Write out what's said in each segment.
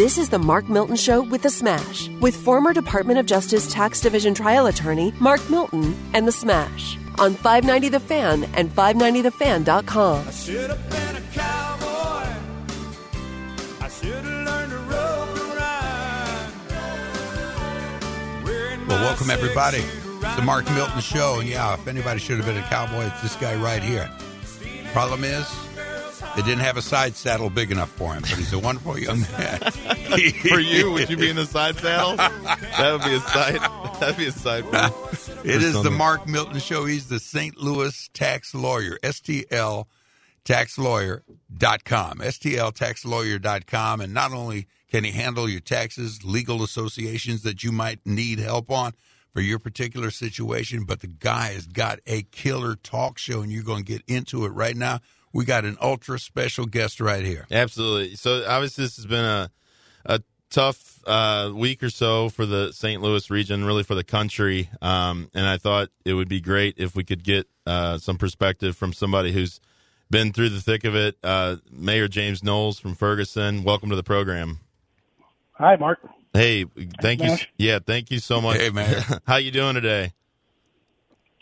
This is the Mark Milton Show with The Smash, with former Department of Justice Tax Division trial attorney Mark Milton and The Smash on 590 The Fan and 590TheFan.com. I should have been a cowboy. I should have learned to rope and ride. Well, welcome everybody six-shooter to the Mark Milton Show. And yeah, if anybody should have been a cowboy, it's this guy right here. Problem is, they didn't have a side saddle big enough for him, but he's a wonderful young man. For you, would you be in the side saddle? That would be a side. That'd be a side. It is the. Mark Milton Show. He's the St. Louis tax lawyer, STL taxlawyer.com, stltaxlawyer.com. And not only can he handle your taxes, legal associations that you might need help on for your particular situation, but the guy has got a killer talk show, and you're going to get into it right now. We got an ultra special guest right here. Absolutely. So obviously, this has been a a tough uh, week or so for the St. Louis region, really for the country. Um, and I thought it would be great if we could get uh, some perspective from somebody who's been through the thick of it. Uh, Mayor James Knowles from Ferguson, welcome to the program. Hi, Mark. Hey, thank you. Smash. Yeah, thank you so much. Hey, Mayor. How you doing today?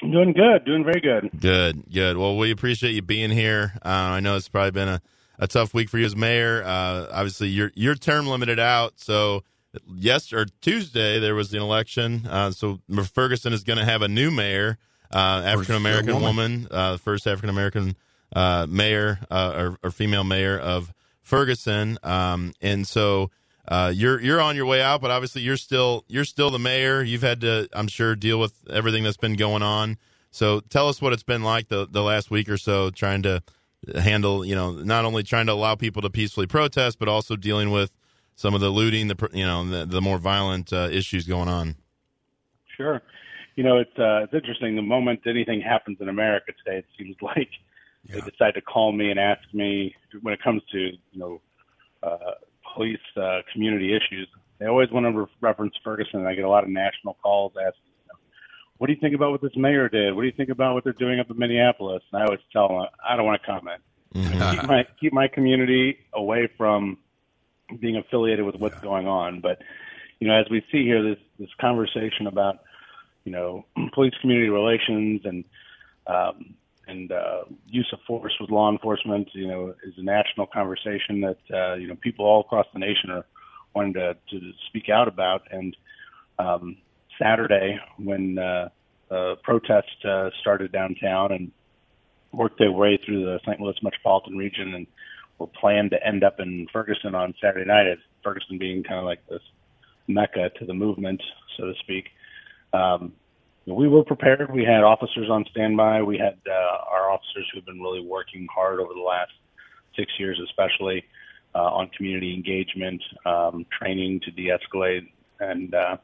I'm doing good. Doing very good. Good, good. Well, we appreciate you being here. Uh, I know it's probably been a, a tough week for you as mayor. Uh, obviously, your your term limited out. So, yes or Tuesday there was an election. Uh, so Ferguson is going to have a new mayor, uh, African American woman. woman, uh, first African American uh, mayor uh, or, or female mayor of Ferguson. Um, and so. Uh, you're you're on your way out, but obviously you're still you're still the mayor. You've had to, I'm sure, deal with everything that's been going on. So tell us what it's been like the the last week or so, trying to handle, you know, not only trying to allow people to peacefully protest, but also dealing with some of the looting, the you know, the, the more violent uh, issues going on. Sure. You know, it's uh, it's interesting. The moment anything happens in America today, it seems like they decide to call me and ask me when it comes to you know uh, police uh, community issues. They always want to re- reference Ferguson. I get a lot of national calls asking, you know, "What do you think about what this mayor did? What do you think about what they're doing up in Minneapolis?" And I always tell them, "I don't want to comment. keep my keep my community away from being affiliated with what's going on." But you know, as we see here, this this conversation about you know police community relations and um, and uh, use of force with law enforcement, you know, is a national conversation that uh, you know people all across the nation are wanting to to speak out about. And um, Saturday, when uh, uh, protests uh, started downtown and worked their way through the St. Louis metropolitan region and were planned to end up in Ferguson on Saturday night, as Ferguson being kind of like this mecca to the movement, so to speak. Um, we were prepared. We had officers on standby. We had uh, our officers who've been really working hard over the last six years, especially uh, on community engagement, um, training to de-escalate, and uh,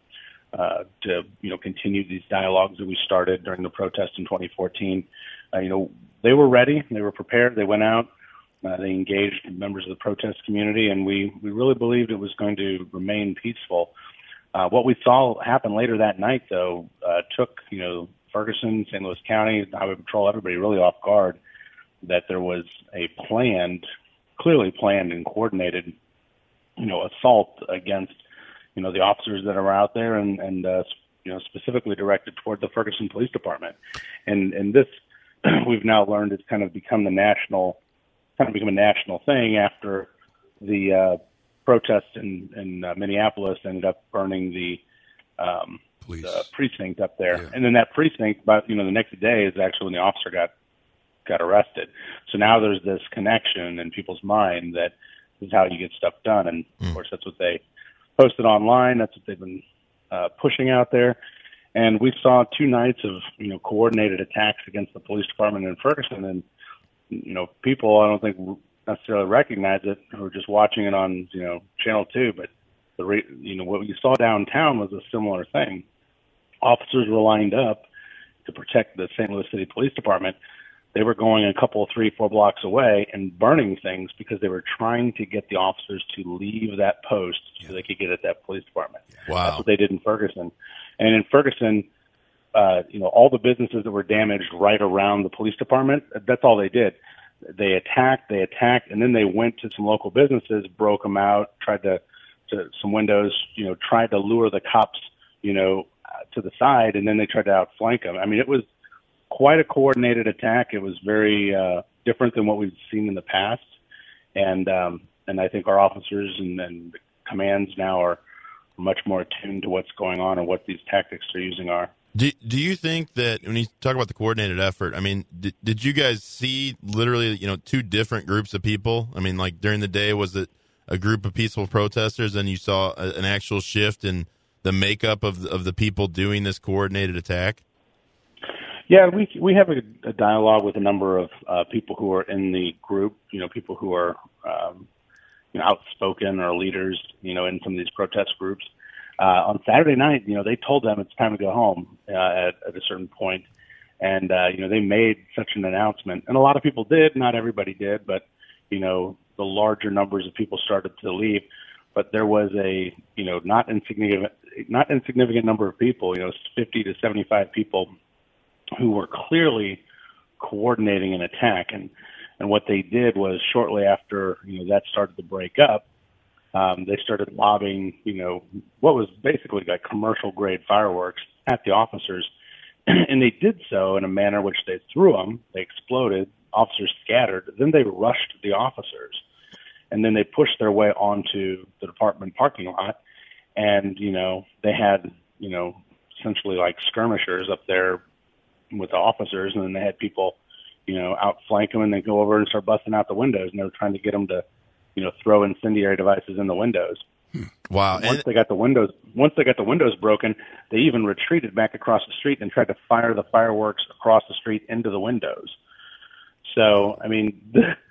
uh, to you know continue these dialogues that we started during the protest in 2014. Uh, you know, they were ready. They were prepared. They went out. Uh, they engaged members of the protest community, and we we really believed it was going to remain peaceful. Uh, what we saw happen later that night, though, uh, took you know Ferguson, St. Louis County, Highway Patrol, everybody really off guard. That there was a planned, clearly planned and coordinated, you know, assault against you know the officers that are out there, and and uh, you know specifically directed toward the Ferguson Police Department. And and this we've now learned has kind of become the national, kind of become a national thing after the uh, protests in, in uh, Minneapolis ended up burning the, um, Police. the precinct up there. Yeah. And then that precinct, about you know, the next day is actually when the officer got got arrested. So now there's this connection in people's mind that this is how you get stuff done. And of course, that's what they posted online. That's what they've been uh, pushing out there. And we saw two nights of you know coordinated attacks against the police department in Ferguson, and you know people I don't think necessarily recognize it are just watching it on you know channel two, but the re- you know what you saw downtown was a similar thing. Officers were lined up to protect the St. Louis City Police Department. They were going a couple, three, four blocks away and burning things because they were trying to get the officers to leave that post so they could get at that police department. That's Wow. what they did in Ferguson. And in Ferguson, uh, you know, all the businesses that were damaged right around the police department, that's all they did. They attacked, they attacked, and then they went to some local businesses, broke them out, tried to to some windows, you know, tried to lure the cops, you know, to the side, and then they tried to outflank them. I mean, it was quite a coordinated attack. It was very uh, different than what we've seen in the past, and um, and I think our officers and, and the commands now are much more attuned to what's going on and what these tactics they're using are. Do Do you think that when you talk about the coordinated effort, I mean, did, did you guys see literally, you know, two different groups of people? I mean, like during the day, was it a group of peaceful protesters, and you saw a, an actual shift in the makeup of of the people doing this coordinated attack? Yeah, we we have a, a dialogue with a number of uh, people who are in the group. You know, people who are um, you know outspoken or leaders. You know, in some of these protest groups uh, on Saturday night, you know, they told them it's time to go home uh, at, at a certain point, and uh, you know they made such an announcement, and a lot of people did. Not everybody did, but you know the larger numbers of people started to leave. But there was a you know not insignificant not insignificant number of people, you know, 50 to 75 people who were clearly coordinating an attack, and and what they did was shortly after you know that started to break up um, they started lobbing, you know, what was basically like commercial grade fireworks at the officers. and they did so in a manner which they threw them, they exploded, officers scattered, then they rushed the officers. And then they pushed their way onto the department parking lot. And, you know, they had, you know, essentially like skirmishers up there with the officers. And then they had people, you know, outflank them and then go over and start busting out the windows. And they were trying to get them to, you know, throw incendiary devices in the windows. Hmm. Wow! Once And, they got the windows, once they got the windows broken, they even retreated back across the street and tried to fire the fireworks across the street into the windows. So, I mean,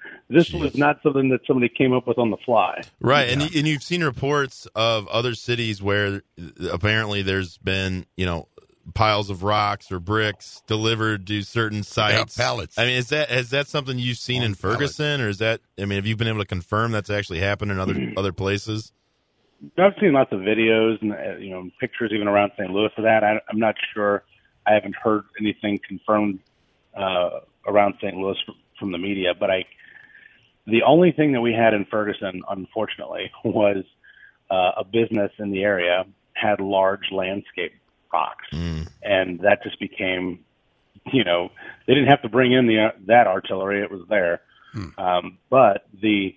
this was not something that somebody came up with on the fly. right, and and you've seen reports of other cities where apparently there's been you know piles of rocks or bricks delivered to certain sites. pallets. I mean, is that is that something you've seen On in Ferguson, or is that? I mean, have you been able to confirm that's actually happened in other other places? I've seen lots of videos and uh, you know pictures even around St. Louis of that. I, I'm not sure. I haven't heard anything confirmed uh, around St. Louis from, from the media, but I. The only thing that we had in Ferguson, unfortunately, was uh, a business in the area had large landscape rocks, and that just became, you know, they didn't have to bring in the uh, that artillery; it was there. Um, but the,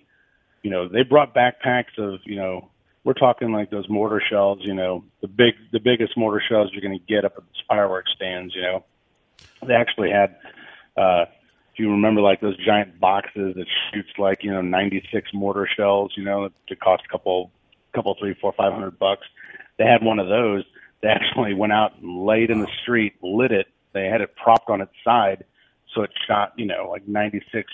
you know, they brought backpacks of, you know, we're talking like those mortar shells, you know, the big, the biggest mortar shells you're going to get up at the fireworks stands, you know. They actually had, uh, if you remember, like those giant boxes that shoots like you know 96 mortar shells, you know, that cost a couple, couple, three, four, five hundred bucks. They had one of those. They actually went out and laid in the street, lit it. They had it propped on its side, so it shot, you know, like 96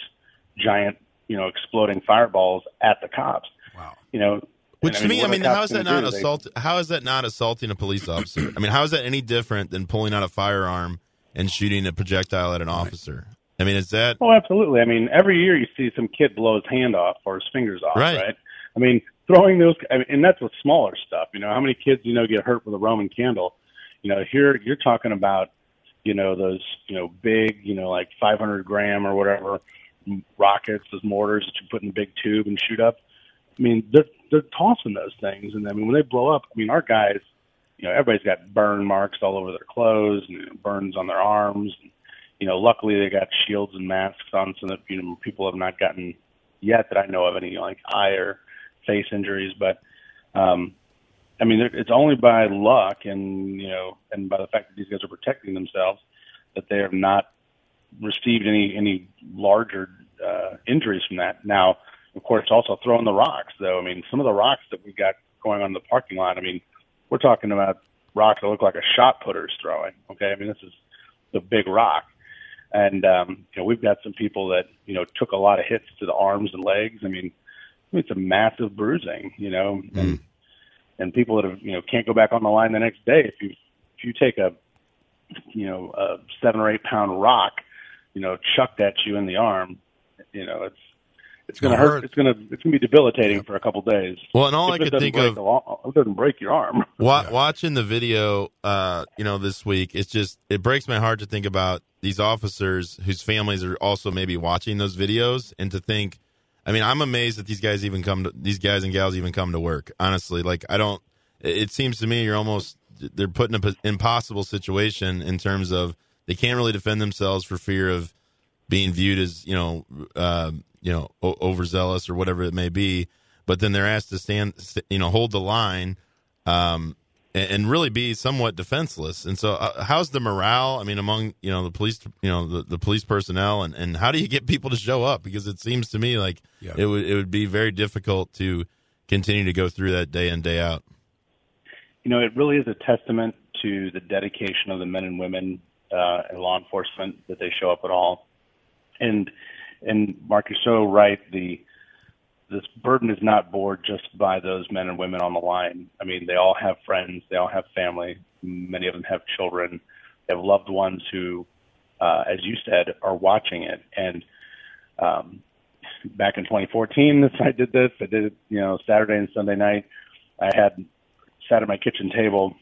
giant, you know, exploding fireballs at the cops. Wow. You know, Which and, to me, I mean, how is that not do? They- assault? How is that not assaulting a police officer? I mean, how is that any different than pulling out a firearm and shooting a projectile at an officer? I mean, is that Oh, absolutely. I mean, every year you see some kid blow his hand off or his fingers off, Right. right? I mean, throwing those, I mean, and that's with smaller stuff. You know, how many kids you know get hurt with a Roman candle? You know, here you're talking about, you know, those, you know, big, you know, like 500 gram or whatever rockets, those mortars that you put in a big tube and shoot up. I mean, they're they're tossing those things, and I mean, when they blow up, I mean, our guys, you know, everybody's got burn marks all over their clothes and you know, burns on their arms. You know, luckily they got shields and masks on, so that you know people have not gotten yet that I know of any like eye or face injuries. But um, I mean, it's only by luck and you know, and by the fact that these guys are protecting themselves that they have not received any any larger uh, injuries from that. Now, of course, also throwing the rocks, though. I mean, some of the rocks that we've got going on in the parking lot. I mean, we're talking about rocks that look like a shot putter's throwing. Okay, I mean, this is the big rock, and um, you know, we've got some people that you know took a lot of hits to the arms and legs. I mean, it's a massive bruising. You know, and and people that have you know can't go back on the line the next day if you if you take a you know a seven or eight pound rock you know chucked at you in the arm you know it's it's going to hurt. hurt. it's going to it's going to be debilitating for a couple days well? And all If I could think break of the it doesn't break your arm Wa- Watching the video, uh, you know, this week, it's just it breaks my heart to think about these officers whose families are also maybe watching those videos, and to think, I mean, I'm amazed that these guys even come to these guys and gals even come to work. Honestly, like I don't. It seems to me you're almost they're put in an impossible situation in terms of they can't really defend themselves for fear of being viewed as you know uh, you know overzealous or whatever it may be. But then they're asked to stand, you know, hold the line. Um, and, and really be somewhat defenseless. And so, uh, how's the morale? I mean, among you know the police, you know the, the police personnel, and, and how do you get people to show up? Because it seems to me like yeah. it would it would be very difficult to continue to go through that day in day out. You know, it really is a testament to the dedication of the men and women uh, in law enforcement that they show up at all. And and Mark, you're so right. The this burden is not borne just by those men and women on the line. I mean, they all have friends, they all have family. Many of them have children. They have loved ones who, uh, as you said, are watching it. And um, back in 2014, I did this. I did it, you know, Saturday and Sunday night. I had sat at my kitchen table,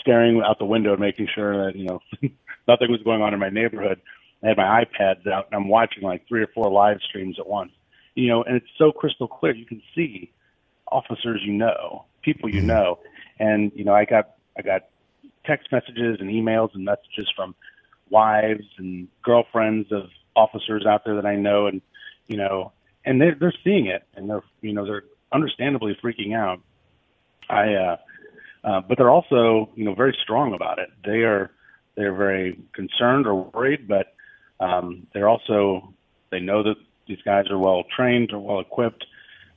staring out the window, making sure that you know nothing was going on in my neighborhood. I had my iPads out, and I'm watching like three or four live streams at once you know, and it's so crystal clear. You can see officers you know, people you mm-hmm. know, and you know, I got I got text messages and emails and messages from wives and girlfriends of officers out there that I know, and you know, and they're they're seeing it, and they're you know they're understandably freaking out. I, uh, uh, but they're also you know very strong about it. They are they're very concerned or worried, but um, they're also they know that these guys are well trained or well equipped,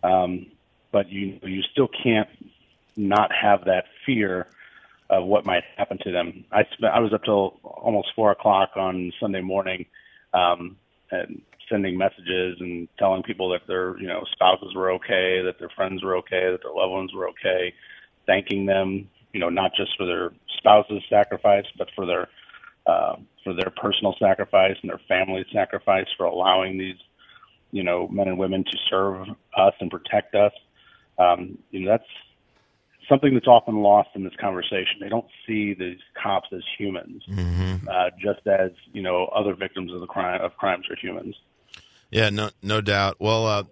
um, but you you still can't not have that fear of what might happen to them. I spent, I was up till almost four o'clock on Sunday morning, um, and sending messages and telling people that their you know spouses were okay, that their friends were okay, that their loved ones were okay, thanking them, you know, not just for their spouse's sacrifice, but for their uh, for their personal sacrifice and their family's sacrifice for allowing these you know, men and women to serve us and protect us. Um, you know, that's something that's often lost in this conversation. They don't see these cops as humans, mm-hmm. uh, just as you know other victims of the crime of crimes are humans. Yeah, no, no doubt. Well, uh,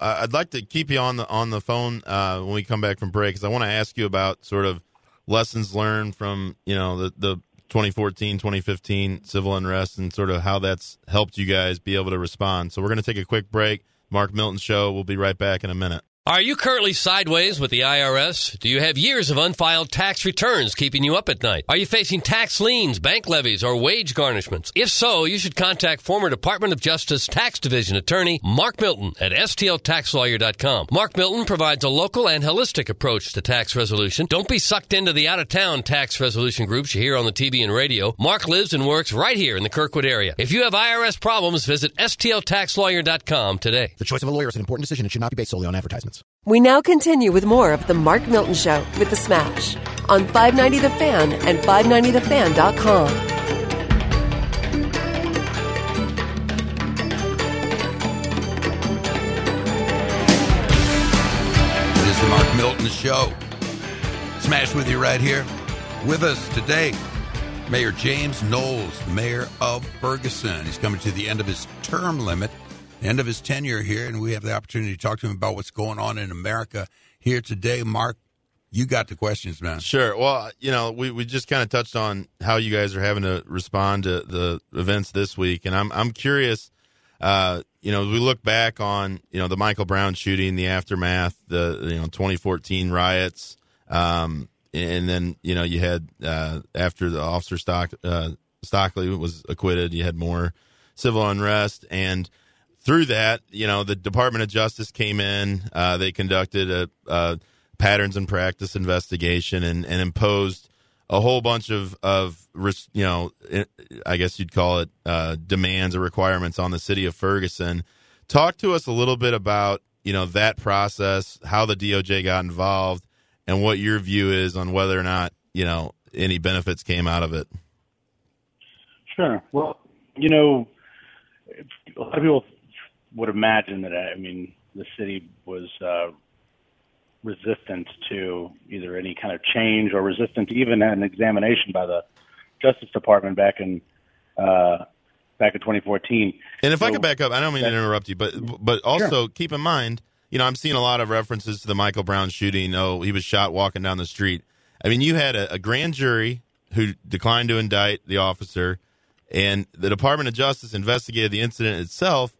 I'd like to keep you on the on the phone uh, when we come back from break because I want to ask you about sort of lessons learned from you know the the 2014, 2015 civil unrest and sort of how that's helped you guys be able to respond. So we're going to take a quick break. Mark Milton Show. We'll be right back in a minute. Are you currently sideways with the IRS? Do you have years of unfiled tax returns keeping you up at night? Are you facing tax liens, bank levies, or wage garnishments? If so, you should contact former Department of Justice Tax Division attorney Mark Milton at stltaxlawyer.com. Mark Milton provides a local and holistic approach to tax resolution. Don't be sucked into the out-of-town tax resolution groups you hear on the TV and radio. Mark lives and works right here in the Kirkwood area. If you have IRS problems, visit stltaxlawyer.com today. The choice of a lawyer is an important decision and should not be based solely on advertisements. We now continue with more of The Mark Milton Show with The Smash on 590 The Fan and 590TheFan.com. It is the Mark Milton Show. Smash with you right here. With us today, Mayor James Knowles, the mayor of Ferguson. He's coming to the end of his term limit end of his tenure here, and we have the opportunity to talk to him about what's going on in America here today. Mark, you got the questions, man. Sure. Well, you know, we, we just kind of touched on how you guys are having to respond to the events this week, and I'm I'm curious. Uh, you know, we look back on you know the Michael Brown shooting, the aftermath, the you know 2014 riots, um, and then you know you had uh, after the officer Stock uh, Stockley was acquitted, you had more civil unrest, and through that, you know, the Department of Justice came in. Uh, they conducted a, a, patterns and practice investigation and, and imposed a whole bunch of of you know, I guess you'd call it uh, demands or requirements on the city of Ferguson. Talk to us a little bit about you know that process, how the DOJ got involved, and what your view is on whether or not you know any benefits came out of it. Sure. Well, you know, a lot of people would imagine that I mean the city was uh, resistant to either any kind of change or resistant to even an examination by the Justice Department back in uh, back in 2014. And if I could back up, I don't mean to interrupt you, but but also keep in mind, you know, I'm seeing a lot of references to the Michael Brown shooting. Oh, he was shot walking down the street. I mean, you had a, a grand jury who declined to indict the officer, and the Department of Justice investigated the incident itself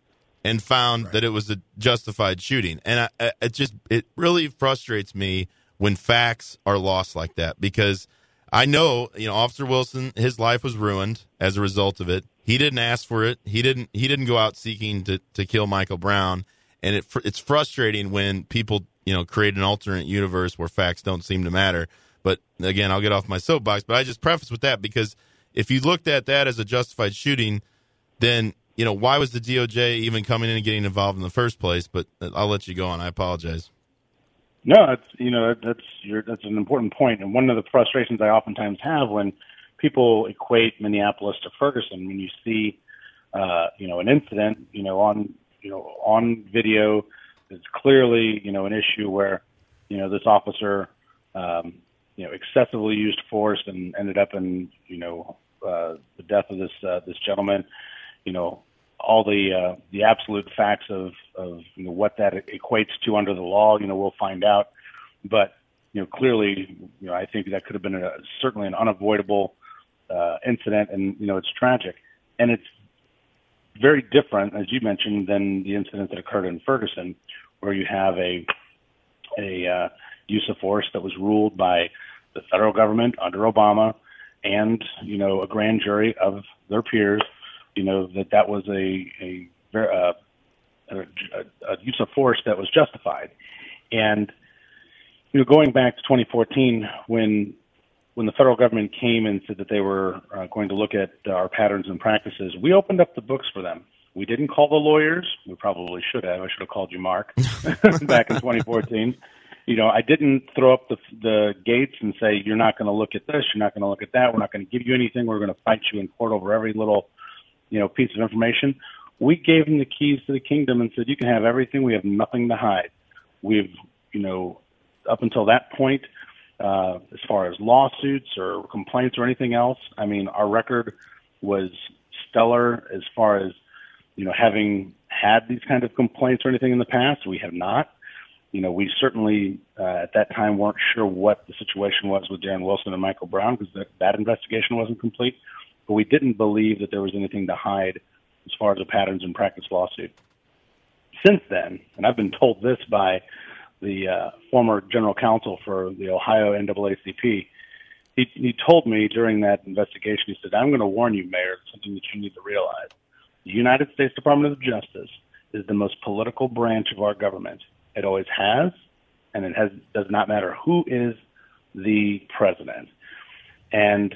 and found that it was a justified shooting. And I, I, it just it really frustrates me when facts are lost like that because I know you know Officer Wilson, his life was ruined as a result of it. He didn't ask for it. He didn't. He didn't go out seeking to to kill Michael Brown. And it it's frustrating when people you know create an alternate universe where facts don't seem to matter. But again, I'll get off my soapbox. But I just preface with that because if you looked at that as a justified shooting, then you know why was the DOJ even coming in and getting involved in the first place? But I'll let you go on. I apologize. No, that's you know that's your that's an important point, and one of the frustrations I oftentimes have when people equate Minneapolis to Ferguson, when you see uh, you know an incident, you know on you know on video, it's clearly you know an issue where you know this officer um, you know excessively used force and ended up in you know uh, the death of this uh, this gentleman, you know all the uh, the absolute facts of of you know what that equates to under the law. You know, we'll find out. But you know, clearly, you know, I think that could have been a, certainly an unavoidable uh, incident, and you know, it's tragic, and it's very different, as you mentioned, than the incident that occurred in Ferguson, where you have a a uh, use of force that was ruled by the federal government under Obama, and you know, a grand jury of their peers you know that that was a a, a, a use of force that was justified, and you know going back to 2014 when when the federal government came and said that they were uh, going to look at our patterns and practices, we opened up the books for them. We didn't call the lawyers. We probably should have. I should have called you, Mark, back in 2014. You know, I didn't throw up the the gates and say you're not going to look at this, you're not going to look at that. We're not going to give you anything. We're going to fight you in court over every little you know, piece of information. We gave them the keys to the kingdom and said, you can have everything. We have nothing to hide. We've, you know, up until that point, uh, as far as lawsuits or complaints or anything else, I mean, our record was stellar as far as, you know, having had these kind of complaints or anything in the past. We have not. You know, we certainly uh, at that time weren't sure what the situation was with Darren Wilson and Michael Brown because that, that investigation wasn't complete but we didn't believe that there was anything to hide as far as a patterns and practice lawsuit. Since then, and I've been told this by the uh, former general counsel for the Ohio NAACP, he, he told me during that investigation, he said, I'm going to warn you, Mayor, something that you need to realize. The United States Department of Justice is the most political branch of our government. It always has, and it has does not matter who is the president. And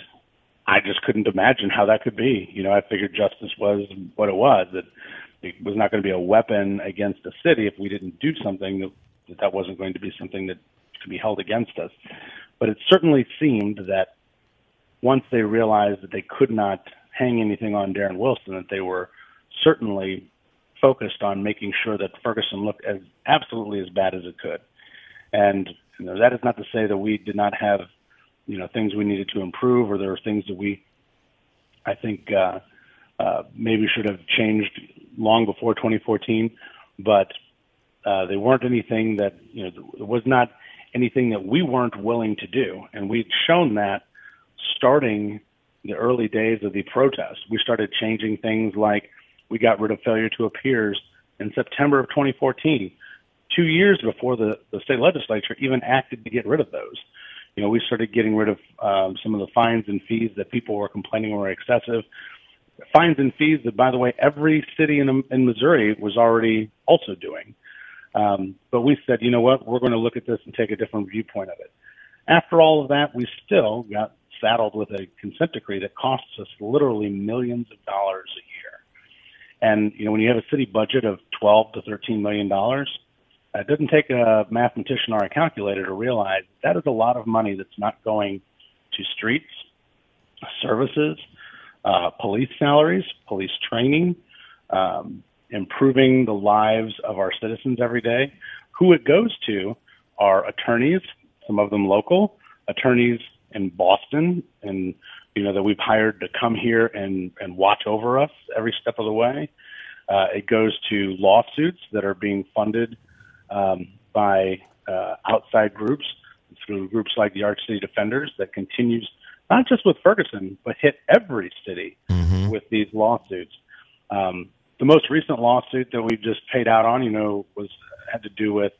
I just couldn't imagine how that could be. You know, I figured justice was what it was, that it was not going to be a weapon against a city if we didn't do something that, that wasn't going to be something that could be held against us. But it certainly seemed that once they realized that they could not hang anything on Darren Wilson, that they were certainly focused on making sure that Ferguson looked as absolutely as bad as it could. And you know, that is not to say that we did not have you know things we needed to improve, or there are things that we, I think, uh, uh, maybe should have changed long before 2014. But uh, they weren't anything that you know it was not anything that we weren't willing to do, and we'd shown that starting the early days of the protest. We started changing things like we got rid of failure to appears in September of 2014, two years before the, the state legislature even acted to get rid of those you know, we started getting rid of um, some of the fines and fees that people were complaining were excessive. Fines and fees that, by the way, every city in, in Missouri was already also doing. Um, but we said, you know what, we're going to look at this and take a different viewpoint of it. After all of that, we still got saddled with a consent decree that costs us literally millions of dollars a year. And you know, when you have a city budget of 12 to 13 million dollars, it doesn't take a mathematician or a calculator to realize that is a lot of money that's not going to streets, services, uh, police salaries, police training, um, improving the lives of our citizens every day. Who it goes to are attorneys, some of them local, attorneys in Boston and you know, that we've hired to come here and, and watch over us every step of the way. Uh, it goes to lawsuits that are being funded um, by uh, outside groups through groups like the Arch City Defenders that continues not just with Ferguson, but hit every city Mm-hmm. with these lawsuits. Um, the most recent lawsuit that we just paid out on, you know, was had to do with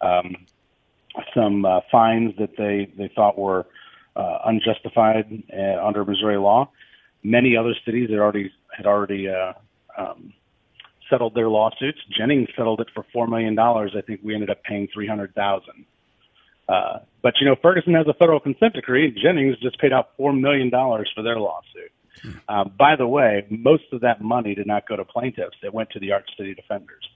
um, some uh, fines that they they thought were uh, unjustified uh, under Missouri law. Many other cities had already had already uh, um, settled their lawsuits. Jennings settled it for four million dollars. I think we ended up paying three hundred thousand. Uh, but you know, Ferguson has a federal consent decree. Jennings just paid out four million dollars for their lawsuit. Uh, by the way, most of that money did not go to plaintiffs; it went to the Arch City Defenders.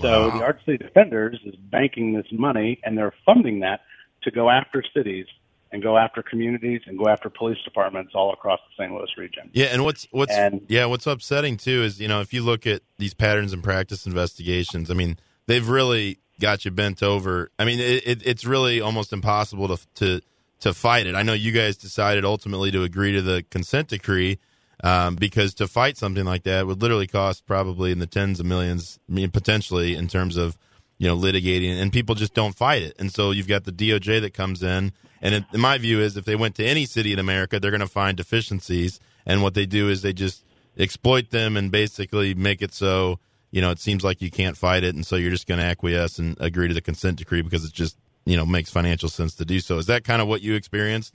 So the Arch City Defenders is banking this money, and they're funding that to go after cities and go after communities and go after police departments all across the St. Louis region. Yeah, and what's what's And- yeah, what's upsetting too is you know if you look at these patterns and practice investigations, I mean they've really got you bent over. I mean it, it, it's really almost impossible to to to fight it. I know you guys decided ultimately to agree to the consent decree um, because to fight something like that would literally cost probably in the tens of millions, I mean potentially in terms of you know litigating, and people just don't fight it. And so you've got the DOJ that comes in, and it, my view is if they went to any city in America, they're going to find deficiencies, and what they do is they just exploit them and basically make it so you know it seems like you can't fight it, and so you're just going to acquiesce and agree to the consent decree because it just you know makes financial sense to do so. Is that kind of what you experienced?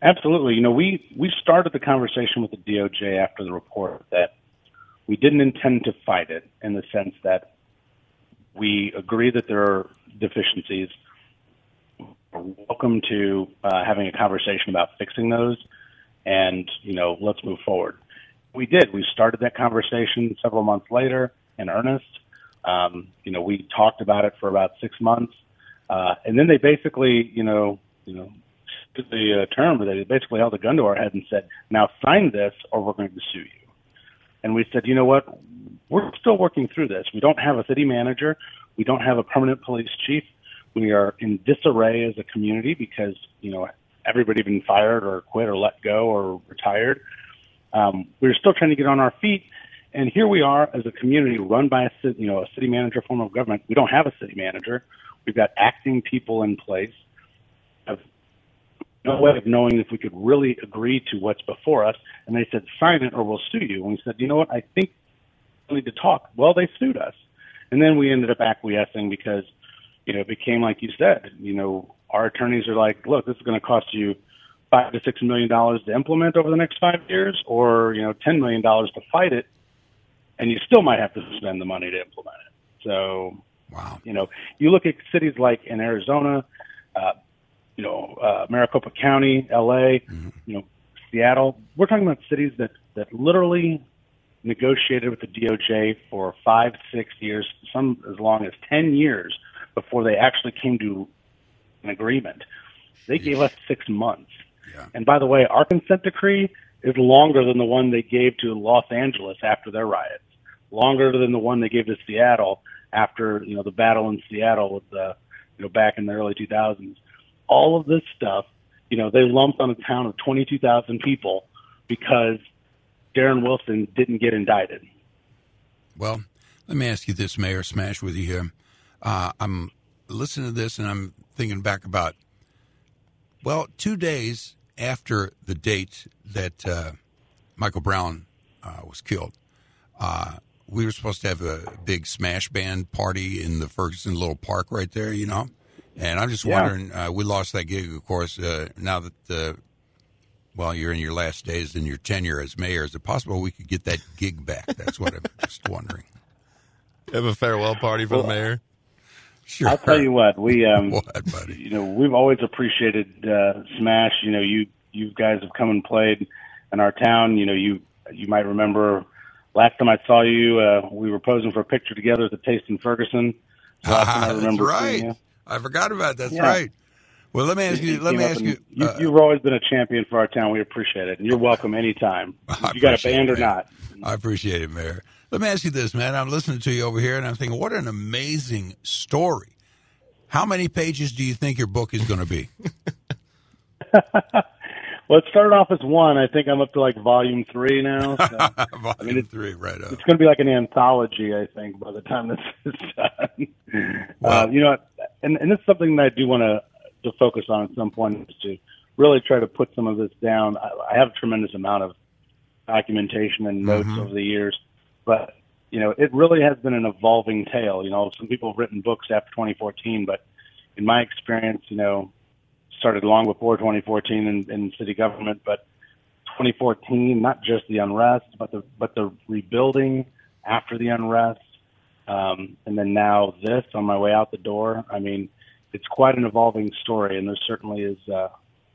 Absolutely. You know, we we started the conversation with the DOJ after the report that we didn't intend to fight it in the sense that we agree that there are deficiencies. We're welcome to uh, having a conversation about fixing those, and you know, let's move forward. We did. We started that conversation several months later in earnest. Um, you know, we talked about it for about six months, uh, and then they basically, you know, you know, the uh, term, but they basically held a gun to our head and said, "Now sign this, or we're going to sue you." And we said, "You know what? We're still working through this. We don't have a city manager. We don't have a permanent police chief. We are in disarray as a community because you know everybody been fired or quit or let go or retired. Um, we're still trying to get on our feet." And here we are as a community run by a city, you know a city manager form of government. We don't have a city manager. We've got acting people in place. No way of knowing if we could really agree to what's before us. And they said, sign it or we'll sue you. And we said, you know what? I think we need to talk. Well, they sued us. And then we ended up acquiescing because, you know, it became like you said, you know, our attorneys are like, look, this is going to cost you five to six million dollars to implement over the next five years or, you know, ten million dollars to fight it. And you still might have to spend the money to implement it. So, Wow. you know, you look at cities like in Arizona, uh, you know, uh, Maricopa County, LA, you know, Seattle. We're talking about cities that that literally negotiated with the DOJ for five, six years, some as long as ten years before they actually came to an agreement. They gave us six months. Yeah. And by the way, our consent decree is longer than the one they gave to Los Angeles after their riots, longer than the one they gave to Seattle after you know the battle in Seattle with the you know back in the early 2000s. All of this stuff, you know, they lumped on a town of 22,000 people because Darren Wilson didn't get indicted. Well, let me ask you this, Mayor Smash, with you here. Uh, I'm listening to this and I'm thinking back about, well, two days after the date that uh, Michael Brown uh, was killed, uh, we were supposed to have a big Smash Band party in the Ferguson Little Park right there, you know? And I'm just Yeah. wondering, uh, we lost that gig, of course, uh, now that the well, you're in your last days in your tenure as mayor. Is it possible we could get that gig back? That's what I'm just wondering. Have a farewell party for the mayor. Sure. I'll tell you what, we um, What, buddy? you know, we've always appreciated uh, Smash. You know, you you guys have come and played in our town. You know, you you might remember last time I saw you, uh, we were posing for a picture together at the Taste in Ferguson. Last time I Ah, remember that's seeing right. you. I forgot about that. That's Yeah. right. Well, let me ask you. Let me ask you. You, uh, you've always been a champion for our town. We appreciate it, and you're welcome anytime. You got a band it, or not? I appreciate it, Mayor. Let me ask you this, man. I'm listening to you over here, and I'm thinking, what an amazing story. How many pages do you think your book is going to be? Well, it started off as one. I think I'm up to like volume three now. So Volume mean, it- three, right up. it's going to be like an anthology, I think, by the time this is done. Wow. uh, you know, and, and this is something that I do want to to focus on at some point is to really try to put some of this down. I, I have a tremendous amount of documentation and notes Mhm. over the years, but you know, it really has been an evolving tale. You know, some people have written books after 2014, but in my experience, you know, started long before 2014 in, in city government, but 2014, not just the unrest, but the but the rebuilding after the unrest, um, and then now this on my way out the door. I mean, it's quite an evolving story, and there certainly is, uh,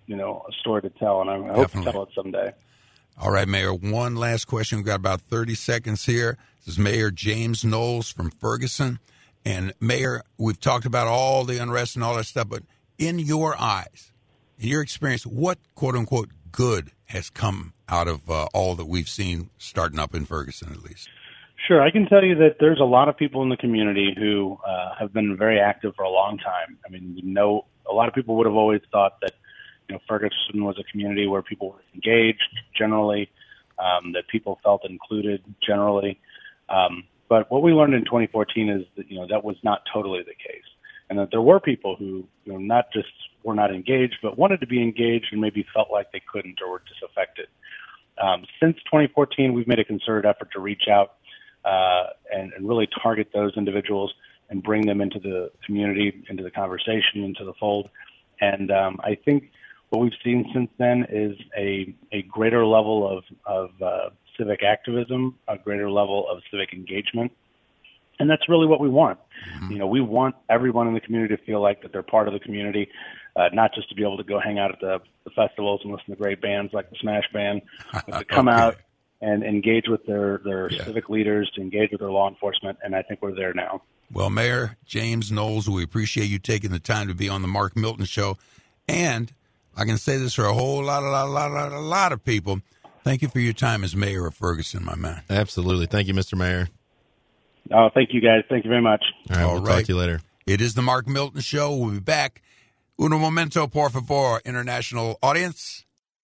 you know, a story to tell, and I, I hope to tell it someday. All right, Mayor. One last question. We've got about 30 seconds here. This is Mayor James Knowles from Ferguson. And, Mayor, we've talked about all the unrest and all that stuff, but in your eyes, in your experience, what quote unquote good has come out of uh, all that we've seen starting up in Ferguson, at least? Sure, I can tell you that there's a lot of people in the community who uh, have been very active for a long time. I mean, you know, a lot of people would have always thought that you know Ferguson was a community where people were engaged generally, um, that people felt included generally. Um, but what we learned in 2014 is that you know that was not totally the case, and that there were people who you know not just were not engaged, but wanted to be engaged and maybe felt like they couldn't or were disaffected. Um, since 2014, we've made a concerted effort to reach out uh, and, and really target those individuals and bring them into the community, into the conversation, into the fold. And um, I think what we've seen since then is a, a greater level of, of uh, civic activism, a greater level of civic engagement. And that's really what we want. You know, we want everyone in the community to feel like that they're part of the community, uh, not just to be able to go hang out at the, the festivals and listen to great bands like the Smash Band, but to come Okay. out and engage with their, their Yeah. civic leaders, to engage with their law enforcement. And I think we're there now. Well, Mayor James Knowles, we appreciate you taking the time to be on the Mark Milton Show. And I can say this for a whole lot, a lot, a lot, a lot, a lot of people. Thank you for your time as mayor of Ferguson, my man. Absolutely. Thank you, Mr. Mayor. Oh, thank you guys. Thank you very much. All right, All we'll right. talk to you later. It is the Mark Milton Show. We'll be back. Uno momento, por favor, international audience.